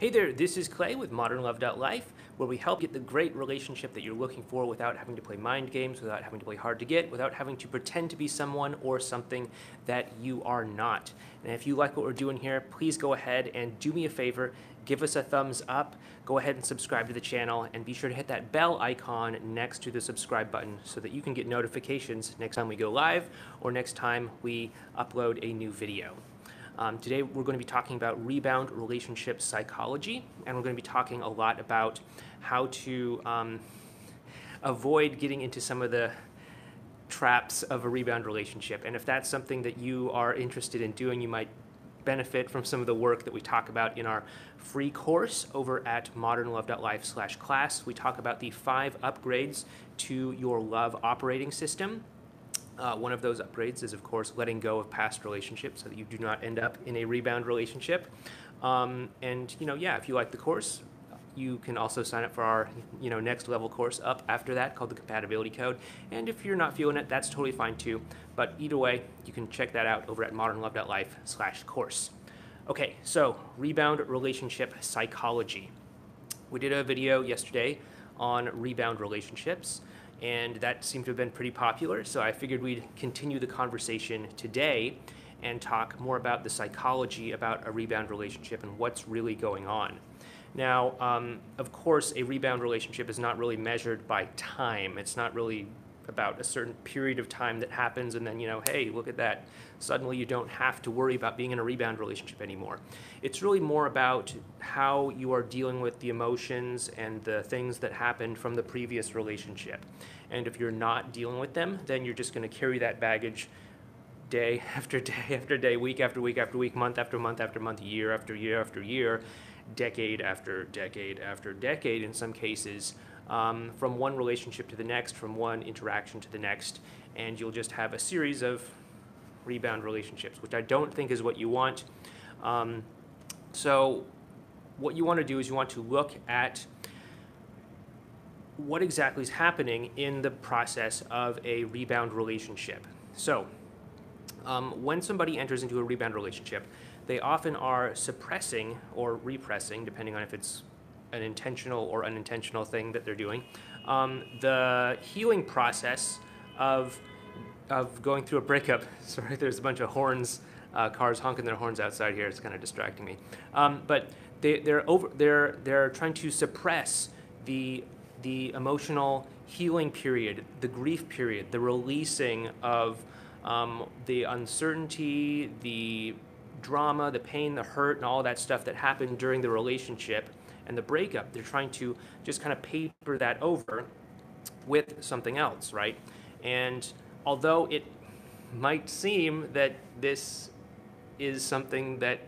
Hey there, this is Clay with ModernLove.life, where we help get the great relationship that you're looking for without having to play mind games, without having to play hard to get, without having to pretend to be someone or something that you are not. And if you like what we're doing here, please go ahead and do me a favor, give us a thumbs up, go ahead and subscribe to the channel, and be sure to hit that bell icon next to the subscribe button so that you can get notifications next time we go live or next time we upload a new video. Um, today we're going to be talking about rebound relationship psychology, and we're going to be talking a lot about how to um, avoid getting into some of the traps of a rebound relationship. And if that's something that you are interested in doing, you might benefit from some of the work that we talk about in our free course over at modernlove.life slash class. We talk about the five upgrades to your love operating system. Uh, one of those upgrades is, of course, letting go of past relationships so that you do not end up in a rebound relationship. Um, and you know, yeah, if you like the course, you can also sign up for our you know next level course up after that called the compatibility code. And if you're not feeling it, that's totally fine too. But either way, you can check that out over at modernlove.life/course. Okay, so rebound relationship psychology. We did a video yesterday on rebound relationships and that seemed to have been pretty popular. So I figured we'd continue the conversation today and talk more about the psychology about a rebound relationship and what's really going on. Now, um, of course, a rebound relationship is not really measured by time. It's not really about a certain period of time that happens and then, you know, hey, look at that. Suddenly you don't have to worry about being in a rebound relationship anymore. It's really more about how you are dealing with the emotions and the things that happened from the previous relationship. And if you're not dealing with them, then you're just going to carry that baggage day after day after day, week after week after week, month after month after month, year after year after year, decade after decade after decade in some cases um, from one relationship to the next, from one interaction to the next, and you'll just have a series of rebound relationships, which I don't think is what you want. Um, so, what you want to do is you want to look at what exactly is happening in the process of a rebound relationship. So, um, when somebody enters into a rebound relationship, they often are suppressing or repressing, depending on if it's an intentional or unintentional thing that they're doing. Um, the healing process of of going through a breakup. Sorry, there's a bunch of horns, uh, cars honking their horns outside here. It's kind of distracting me. Um, but they, they're over. They're they're trying to suppress the the emotional healing period, the grief period, the releasing of um, the uncertainty, the drama, the pain, the hurt, and all that stuff that happened during the relationship and the breakup. They're trying to just kind of paper that over with something else, right? And although it might seem that this is something that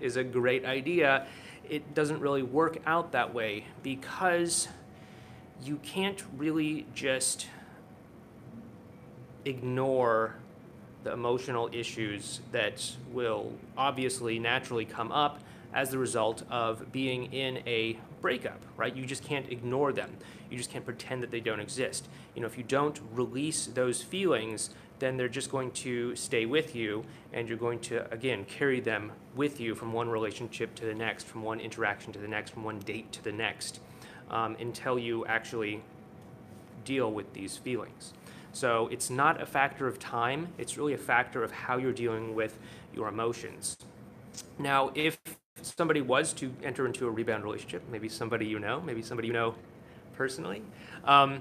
is a great idea, it doesn't really work out that way because you can't really just ignore the emotional issues that will obviously naturally come up as the result of being in a breakup, right? You just can't ignore them. You just can't pretend that they don't exist. You know, if you don't release those feelings, then they're just going to stay with you and you're going to, again, carry them with you from one relationship to the next, from one interaction to the next, from one date to the next, um, until you actually deal with these feelings. So it's not a factor of time, it's really a factor of how you're dealing with your emotions. Now, if somebody was to enter into a rebound relationship, maybe somebody you know, maybe somebody you know personally, um,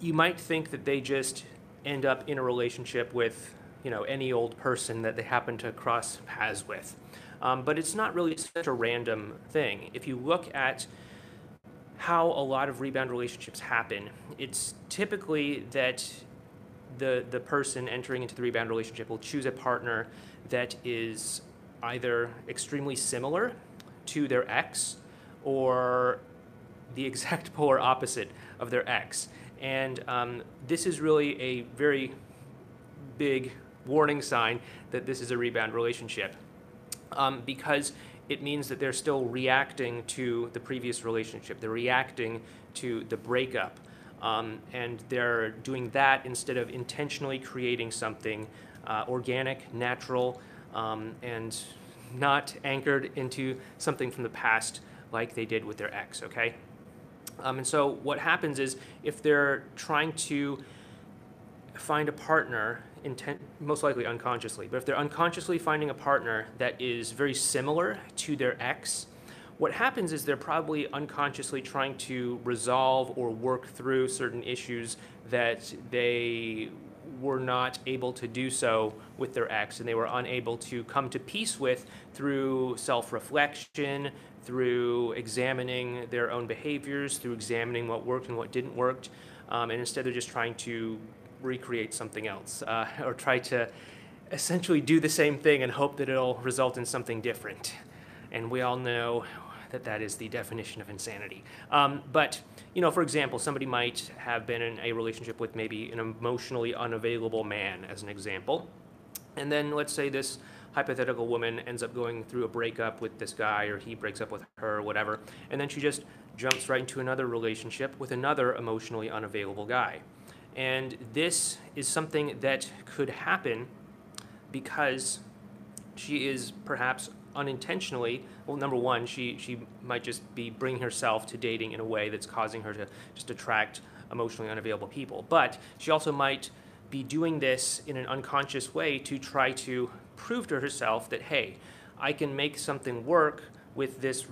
you might think that they just end up in a relationship with you know any old person that they happen to cross paths with. Um, but it's not really such a random thing. If you look at how a lot of rebound relationships happen, it's typically that the the person entering into the rebound relationship will choose a partner that is either extremely similar to their ex or the exact polar opposite of their ex. And um, this is really a very big warning sign that this is a rebound relationship um, because it means that they're still reacting to the previous relationship. They're reacting to the breakup. Um, and they're doing that instead of intentionally creating something uh, organic, natural, um, and not anchored into something from the past like they did with their ex, okay? Um, and so what happens is if they're trying to find a partner, intent, most likely unconsciously, but if they're unconsciously finding a partner that is very similar to their ex, what happens is they're probably unconsciously trying to resolve or work through certain issues that they were not able to do so with their ex and they were unable to come to peace with through self reflection, through examining their own behaviors, through examining what worked and what didn't work. Um, and instead they're just trying to recreate something else uh, or try to essentially do the same thing and hope that it'll result in something different. And we all know that that is the definition of insanity. Um, but, you know, for example, somebody might have been in a relationship with maybe an emotionally unavailable man, as an example. And then let's say this hypothetical woman ends up going through a breakup with this guy, or he breaks up with her, or whatever. And then she just jumps right into another relationship with another emotionally unavailable guy. And this is something that could happen because she is perhaps unintentionally well number one she she might just be bringing herself to dating in a way that's causing her to just attract emotionally unavailable people. But she also might be doing this in an unconscious way to try to prove to herself that hey i can make something work with this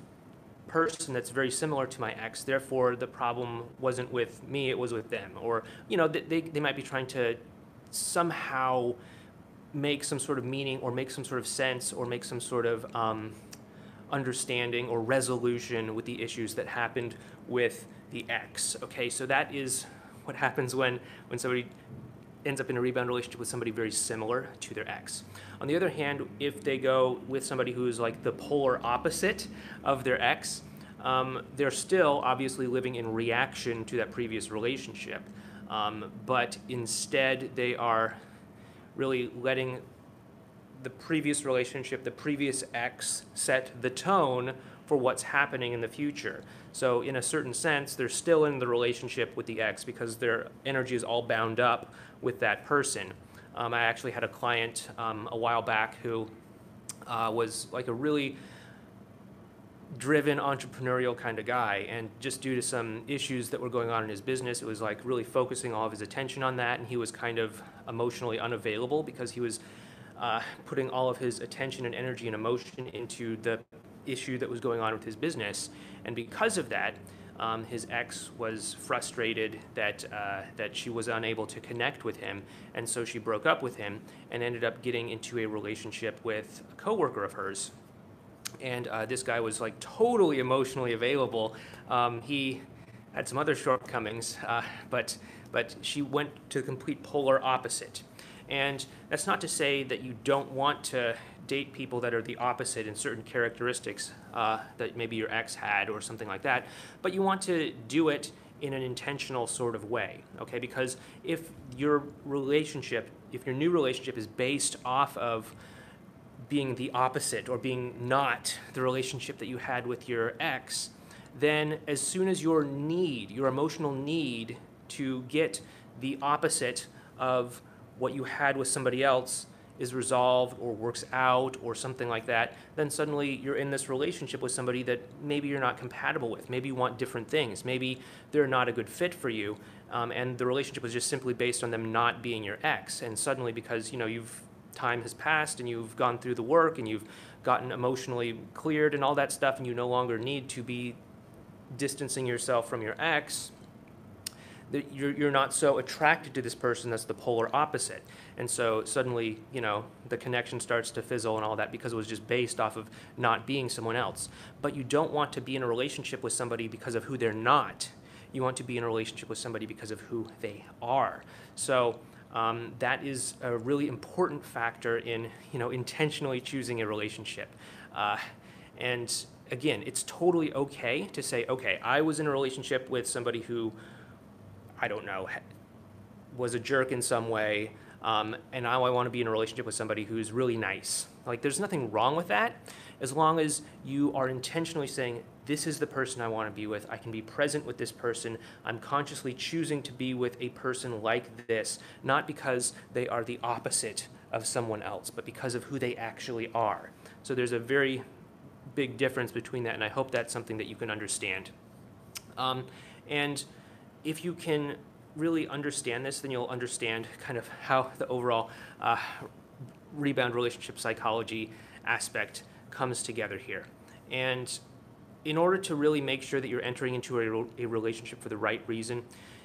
person that's very similar to my ex therefore the problem wasn't with me it was with them. Or you know they, they might be trying to somehow make some sort of meaning or make some sort of sense or make some sort of um, understanding or resolution with the issues that happened with the ex. Okay, so that is what happens when, when somebody ends up in a rebound relationship with somebody very similar to their ex. On the other hand, if they go with somebody who is like the polar opposite of their ex, um, they're still obviously living in reaction to that previous relationship. Um, but instead, they are really letting the previous relationship, the previous ex, set the tone for what's happening in the future. So, in a certain sense, they're still in the relationship with the ex because their energy is all bound up with that person. Um, I actually had a client um, a while back who uh, was like a really driven entrepreneurial kind of guy and just due to some issues that were going on in his business it was like really focusing all of his attention on that and he was kind of emotionally unavailable because he was uh, putting all of his attention and energy and emotion into the issue that was going on with his business. And because of that um, his ex was frustrated that uh, that she was unable to connect with him, and so she broke up with him and ended up getting into a relationship with a coworker of hers. And uh, this guy was like totally emotionally available. Um, he had some other shortcomings, uh, but but she went to the complete polar opposite. And that's not to say that you don't want to date people that are the opposite in certain characteristics uh, that maybe your ex had or something like that, but you want to do it in an intentional sort of way, okay? Because if your relationship, if your new relationship is based off of being the opposite or being not the relationship that you had with your ex, then as soon as your need, your emotional need to get the opposite of what you had with somebody else is resolved or works out or something like that, then suddenly you're in this relationship with somebody that maybe you're not compatible with. Maybe you want different things. Maybe they're not a good fit for you. Um, and the relationship was just simply based on them not being your ex. And suddenly, because you know you've time has passed and you've gone through the work and you've gotten emotionally cleared and all that stuff, and you no longer need to be distancing yourself from your ex, that you're, you're not so attracted to this person that's the polar opposite. And so suddenly, you know, the connection starts to fizzle and all that because it was just based off of not being someone else. But you don't want to be in a relationship with somebody because of who they're not. You want to be in a relationship with somebody because of who they are. So um, that is a really important factor in you know intentionally choosing a relationship. Uh, and again, it's totally okay to say, okay, I was in a relationship with somebody who, I don't know, was a jerk in some way, um, and now I want to be in a relationship with somebody who's really nice. Like, there's nothing wrong with that, as long as you are intentionally saying, this is the person I want to be with. I can be present with this person. I'm consciously choosing to be with a person like this, not because they are the opposite of someone else, but because of who they actually are. So there's a very big difference between that, and I hope that's something that you can understand. Um, and if you can really understand this, then you'll understand kind of how the overall uh, rebound relationship psychology aspect comes together here. And in order to really make sure that you're entering into a, a relationship for the right reason,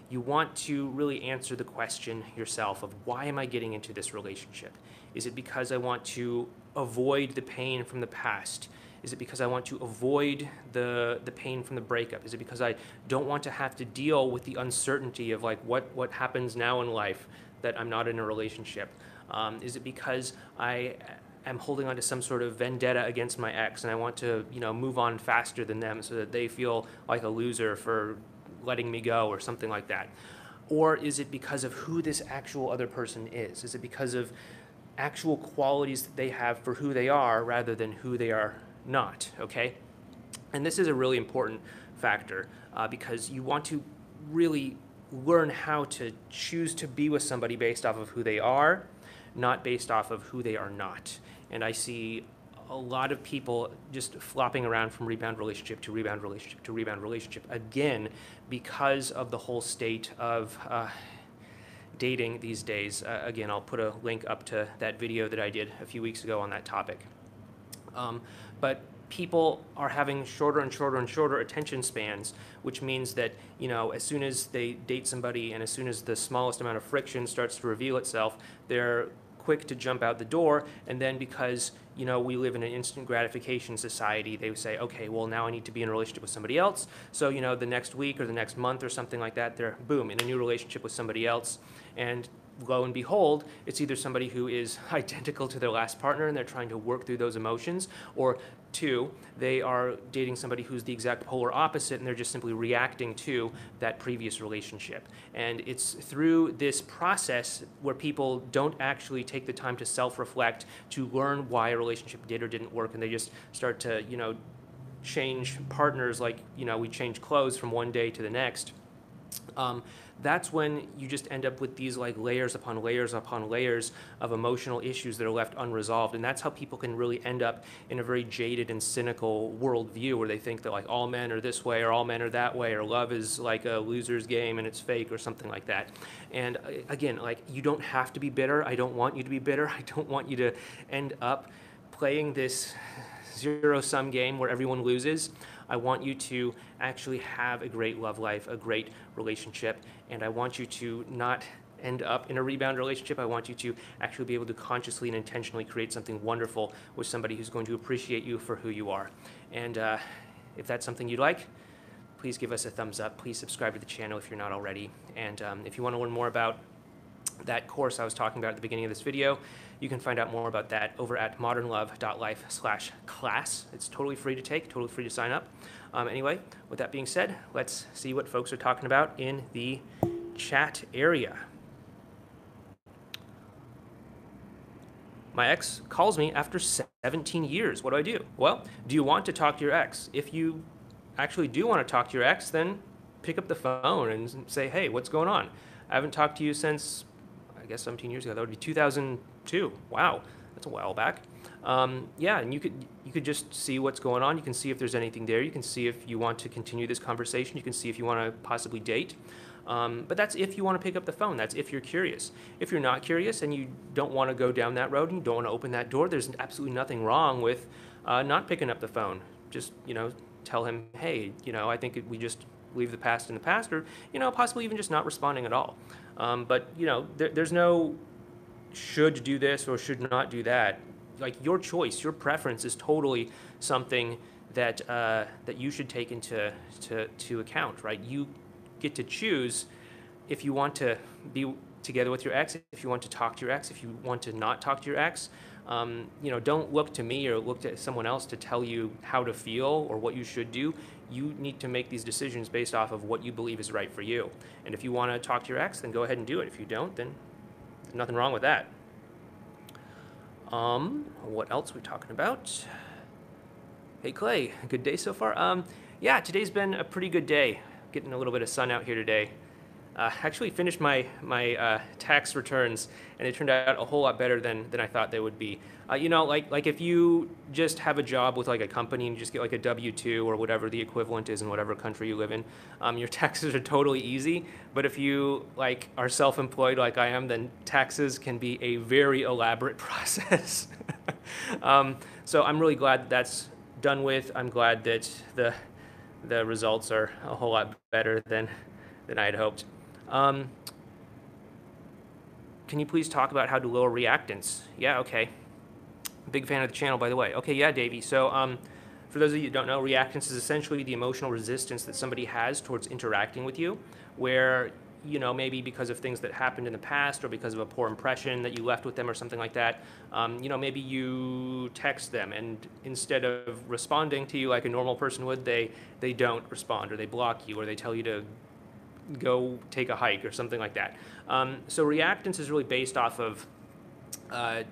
you want to really answer the question yourself of why am I getting into this relationship? Is it because I want to avoid the pain from the past? Is it because I want to avoid the, the pain from the breakup? Is it because I don't want to have to deal with the uncertainty of like what, what happens now in life that I'm not in a relationship? Um, is it because I am holding on to some sort of vendetta against my ex and I want to, you know, move on faster than them so that they feel like a loser for letting me go or something like that? Or is it because of who this actual other person is? Is it because of actual qualities that they have for who they are rather than who they are not, okay? And this is a really important factor uh, because you want to really learn how to choose to be with somebody based off of who they are, not based off of who they are not. And I see a lot of people just flopping around from rebound relationship to rebound relationship to rebound relationship again because of the whole state of uh, dating these days. Uh, again, I'll put a link up to that video that I did a few weeks ago on that topic. Um, but people are having shorter and shorter and shorter attention spans, which means that, you know, as soon as they date somebody and as soon as the smallest amount of friction starts to reveal itself, they're quick to jump out the door. And then because, you know, we live in an instant gratification society, they say, okay, well, now I need to be in a relationship with somebody else. So, you know, the next week or the next month or something like that, they're, boom, in a new relationship with somebody else. And lo and behold, it's either somebody who is identical to their last partner and they're trying to work through those emotions, or two, they are dating somebody who's the exact polar opposite and they're just simply reacting to that previous relationship. And it's through this process where people don't actually take the time to self reflect, to learn why a relationship did or didn't work, and they just start to, you know, change partners like, you know, we change clothes from one day to the next. Um, that's when you just end up with these like layers upon layers upon layers of emotional issues that are left unresolved. And that's how people can really end up in a very jaded and cynical worldview where they think that like all men are this way or all men are that way or love is like a loser's game and it's fake or something like that. And uh, again, like you don't have to be bitter. I don't want you to be bitter. I don't want you to end up playing this zero sum game where everyone loses. I want you to actually have a great love life, a great relationship, and I want you to not end up in a rebound relationship. I want you to actually be able to consciously and intentionally create something wonderful with somebody who's going to appreciate you for who you are. And uh, if that's something you'd like, please give us a thumbs up. Please subscribe to the channel if you're not already. And um, if you want to learn more about that course I was talking about at the beginning of this video, you can find out more about that over at modernlove.life slash class. It's totally free to take, totally free to sign up. Um, anyway, with that being said, let's see what folks are talking about in the chat area. My ex calls me after 17 years. What do I do? Well, do you want to talk to your ex? If you actually do want to talk to your ex, then pick up the phone and say, hey, what's going on? I haven't talked to you since I guess 17 years ago. That would be 2002. Wow, that's a while back. Um, yeah, and you could you could just see what's going on. You can see if there's anything there. You can see if you want to continue this conversation. You can see if you want to possibly date. Um, but that's if you want to pick up the phone. That's if you're curious. If you're not curious and you don't want to go down that road and you don't want to open that door, there's absolutely nothing wrong with uh, not picking up the phone. Just you know, tell him, hey, you know, I think we just leave the past in the past, or you know, possibly even just not responding at all. Um, but you know, there, there's no should do this or should not do that. Like your choice, your preference is totally something that uh, that you should take into to, to account, right? You get to choose if you want to be together with your ex, if you want to talk to your ex, if you want to not talk to your ex. Um, you know, don't look to me or look to someone else to tell you how to feel or what you should do you need to make these decisions based off of what you believe is right for you. And if you want to talk to your ex, then go ahead and do it. If you don't, then nothing wrong with that. Um, what else are we talking about? Hey Clay, good day so far. Um, yeah, today's been a pretty good day. Getting a little bit of sun out here today. Uh, actually finished my my uh, tax returns, and it turned out a whole lot better than than I thought they would be. Uh, you know, like like if you just have a job with like a company and you just get like a W two or whatever the equivalent is in whatever country you live in, um, your taxes are totally easy. But if you like are self employed like I am, then taxes can be a very elaborate process. um, so I'm really glad that that's done with. I'm glad that the the results are a whole lot better than than I had hoped. Um, can you please talk about how to lower reactance? Yeah, okay. Big fan of the channel, by the way. Okay, yeah, Davey. So, um, for those of you who don't know, reactance is essentially the emotional resistance that somebody has towards interacting with you, where you know, maybe because of things that happened in the past or because of a poor impression that you left with them or something like that, um, you know, maybe you text them and instead of responding to you like a normal person would, they, they don't respond or they block you or they tell you to go take a hike or something like that. Um, so reactance is really based off of uh,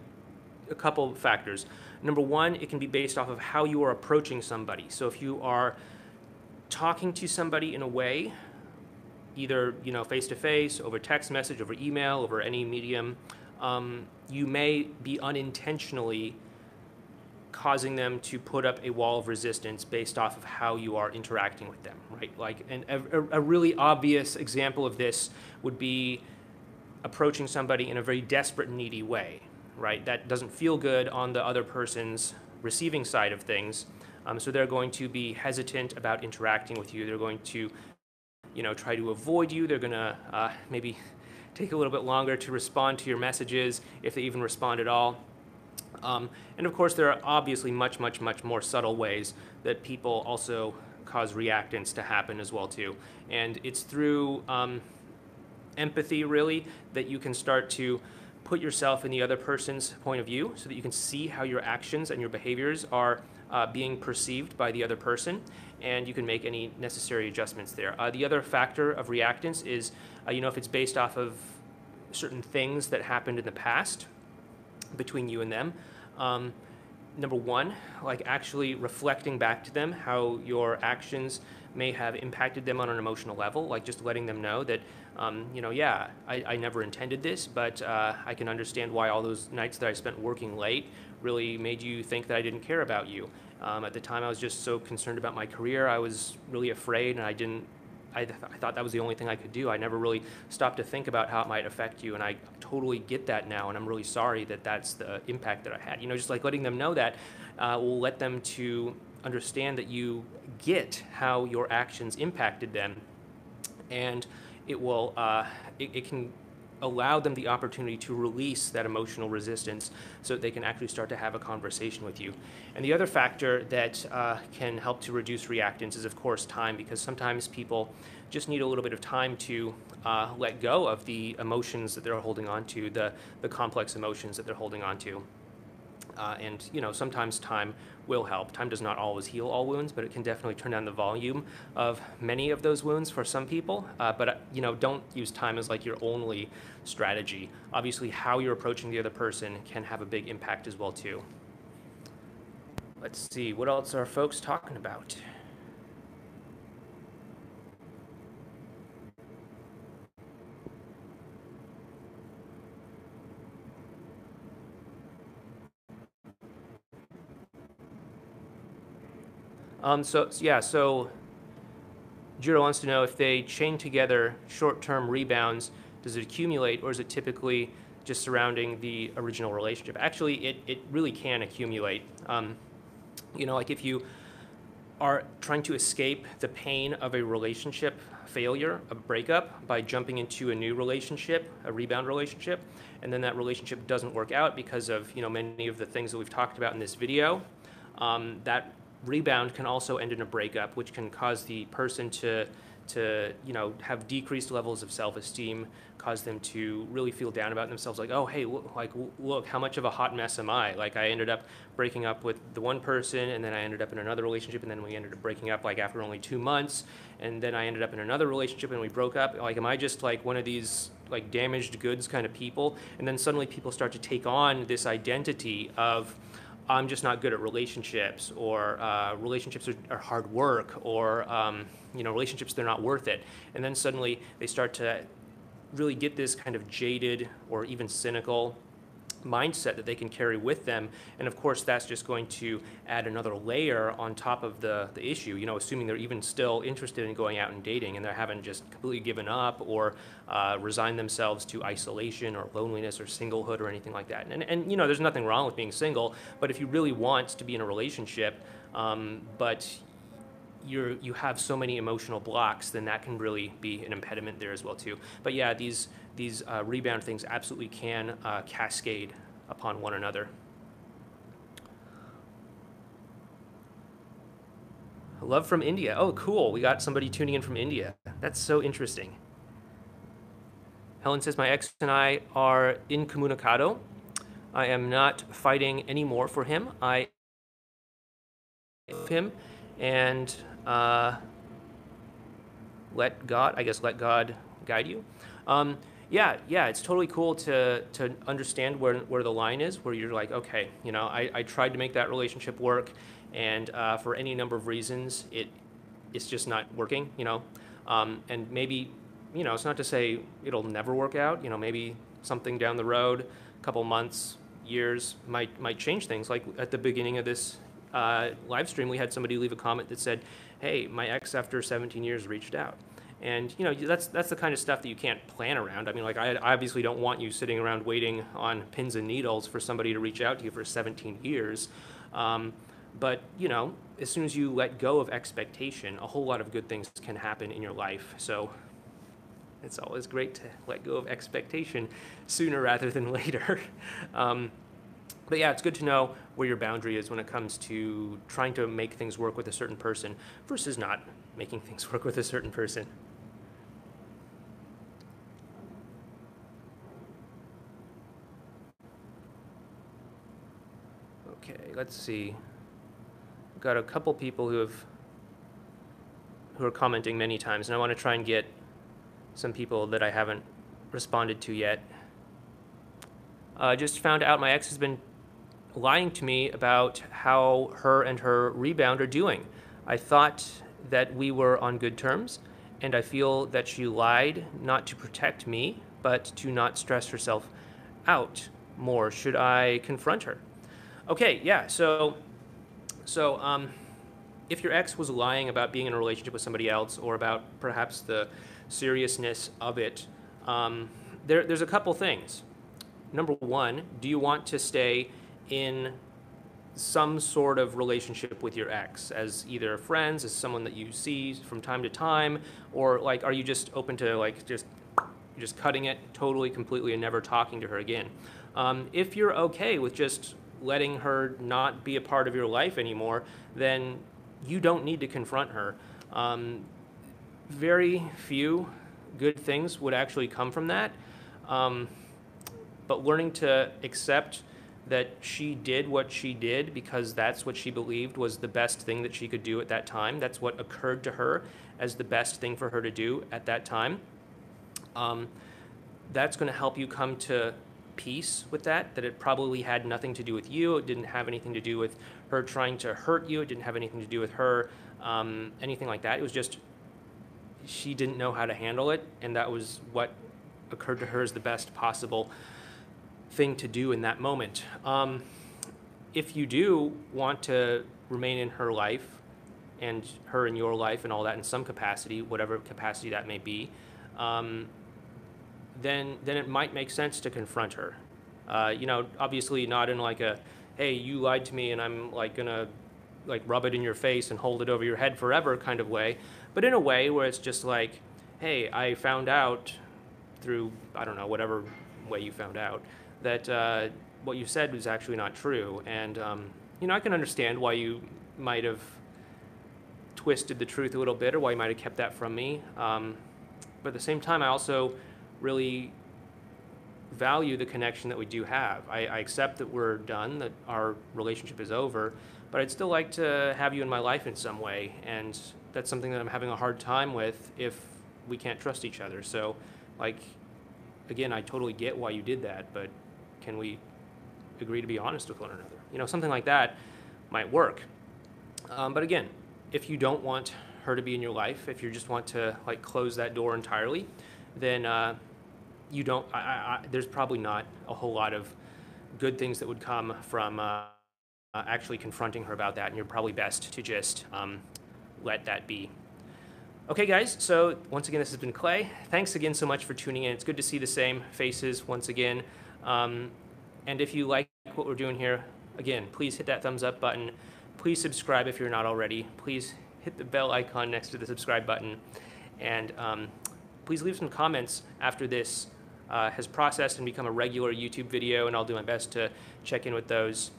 a couple factors. Number one, it can be based off of how you are approaching somebody. So if you are talking to somebody in a way either you know face to face, over text message, over email, over any medium, um, you may be unintentionally causing them to put up a wall of resistance based off of how you are interacting with them, right? Like, and a, a really obvious example of this would be approaching somebody in a very desperate, needy way, right? That doesn't feel good on the other person's receiving side of things. Um, so they're going to be hesitant about interacting with you. They're going to you know, try to avoid you. They're going to uh, maybe take a little bit longer to respond to your messages, if they even respond at all. Um, and of course, there are obviously much, much, much more subtle ways that people also cause reactance to happen as well too. And it's through um, empathy, really, that you can start to put yourself in the other person's point of view so that you can see how your actions and your behaviors are uh, being perceived by the other person and you can make any necessary adjustments there. Uh, the other factor of reactance is, uh, you know, if it's based off of certain things that happened in the past between you and them. Um, number one, like actually reflecting back to them how your actions may have impacted them on an emotional level, like just letting them know that, um, you know, yeah, I, I never intended this, but uh, I can understand why all those nights that I spent working late really made you think that I didn't care about you. Um, at the time, I was just so concerned about my career. I was really afraid, and I didn't. I, th- I, thought that was the only thing I could do. I never really stopped to think about how it might affect you, and I totally get that now. And I'm really sorry that that's the impact that I had. You know, just like letting them know that uh, will let them to understand that you get how your actions impacted them, and it will. Uh, it, it can allow them the opportunity to release that emotional resistance so that they can actually start to have a conversation with you. And the other factor that uh, can help to reduce reactance is, of course, time, because sometimes people just need a little bit of time to uh, let go of the emotions that they're holding on to, the, the complex emotions that they're holding on to. Uh, and you know, sometimes time will help. Time does not always heal all wounds, but it can definitely turn down the volume of many of those wounds for some people. Uh, but uh, you know, don't use time as like your only strategy. Obviously, how you're approaching the other person can have a big impact as well too. Let's see, what else are folks talking about? Um, so yeah, so Jiro wants to know if they chain together short-term rebounds, does it accumulate or is it typically just surrounding the original relationship? Actually, it, it really can accumulate. Um, you know, like if you are trying to escape the pain of a relationship failure, a breakup, by jumping into a new relationship, a rebound relationship, and then that relationship doesn't work out because of you know many of the things that we've talked about in this video. Um, that rebound can also end in a breakup, which can cause the person to to you know have decreased levels of self-esteem cause them to really feel down about themselves like oh hey like look how much of a hot mess am i? Like i ended up breaking up with the one person and then i ended up in another relationship and then we ended up breaking up like after only two months and then i ended up in another relationship and we broke up. Like am i just like one of these like damaged goods kind of people? And then suddenly people start to take on this identity of I'm just not good at relationships, or uh, relationships are, are, hard work, or um, you know, relationships they're not worth it. And then suddenly they start to really get this kind of jaded or even cynical mindset that they can carry with them. And of course, that's just going to add another layer on top of the, the issue, you know, assuming they're even still interested in going out and dating and they haven't just completely given up or uh, resigned themselves to isolation or loneliness or singlehood or anything like that. And, and, you know, there's nothing wrong with being single, but if you really want to be in a relationship, um, but you're you have so many emotional blocks, then that can really be an impediment there as well too. But yeah, these these uh, rebound things absolutely can uh, cascade upon one another. Love from India. Oh, cool. We got somebody tuning in from India. That's so interesting. Helen says, My ex and I are incommunicado. I am not fighting anymore for him. I love him and uh, let God, I guess, let God guide you. Um, yeah, yeah, it's totally cool to to understand where where the line is, where you're like, okay, you know, I, I tried to make that relationship work, and uh, for any number of reasons, it it's just not working, you know, um, and maybe, you know, it's not to say it'll never work out, you know, maybe something down the road, a couple months, years might might change things. Like at the beginning of this uh, live stream, we had somebody leave a comment that said, "Hey, my ex after 17 years reached out." And you know that's that's the kind of stuff that you can't plan around. I mean, like I obviously don't want you sitting around waiting on pins and needles for somebody to reach out to you for 17 years. Um, but you know, as soon as you let go of expectation, a whole lot of good things can happen in your life. So it's always great to let go of expectation sooner rather than later. um, but yeah, it's good to know where your boundary is when it comes to trying to make things work with a certain person versus not making things work with a certain person. Okay, let's see. We've got a couple people who have who are commenting many times, and I want to try and get some people that I haven't responded to yet. I uh, just found out my ex has been lying to me about how her and her rebound are doing. I thought that we were on good terms, and I feel that she lied not to protect me, but to not stress herself out more. Should I confront her? Okay, yeah. So, so um, if your ex was lying about being in a relationship with somebody else, or about perhaps the seriousness of it, um, there, there's a couple things. Number one, do you want to stay in some sort of relationship with your ex as either friends, as someone that you see from time to time, or like are you just open to like just just cutting it totally, completely, and never talking to her again? Um, if you're okay with just letting her not be a part of your life anymore, then you don't need to confront her. Um, very few good things would actually come from that. Um, but learning to accept that she did what she did because that's what she believed was the best thing that she could do at that time. That's what occurred to her as the best thing for her to do at that time. Um, that's going to help you come to peace with that, that it probably had nothing to do with you. It didn't have anything to do with her trying to hurt you. It didn't have anything to do with her, um, anything like that. It was just she didn't know how to handle it, and that was what occurred to her as the best possible thing to do in that moment. Um, if you do want to remain in her life and her in your life and all that in some capacity, whatever capacity that may be, um, then then it might make sense to confront her. Uh, you know, obviously not in like a, hey, you lied to me and I'm like gonna like rub it in your face and hold it over your head forever kind of way, but in a way where it's just like, hey, I found out through I don't know whatever way you found out that uh, what you said was actually not true, and um, you know I can understand why you might have twisted the truth a little bit or why you might have kept that from me. Um, but at the same time, I also really value the connection that we do have. I, I, accept that we're done, that our relationship is over, but I'd still like to have you in my life in some way. And that's something that I'm having a hard time with if we can't trust each other. So, like, again, I totally get why you did that, but can we agree to be honest with one another. You know, something like that might work. Um, but again, if you don't want her to be in your life, if you just want to like close that door entirely, then uh, you don't. I, I, there's probably not a whole lot of good things that would come from uh, uh, actually confronting her about that, and you're probably best to just um, let that be. Okay, guys, so once again, this has been Clay. Thanks again so much for tuning in. It's good to see the same faces once again. Um, and if you like what we're doing here, again, please hit that thumbs up button. Please subscribe if you're not already. Please hit the bell icon next to the subscribe button. And um, please leave some comments after this uh, has processed and become a regular YouTube video, and I'll do my best to check in with those.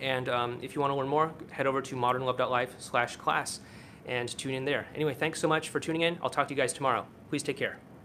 And um, if you want to learn more, head over to modernlove.life slash class and tune in there. Anyway, thanks so much for tuning in. I'll talk to you guys tomorrow. Please take care.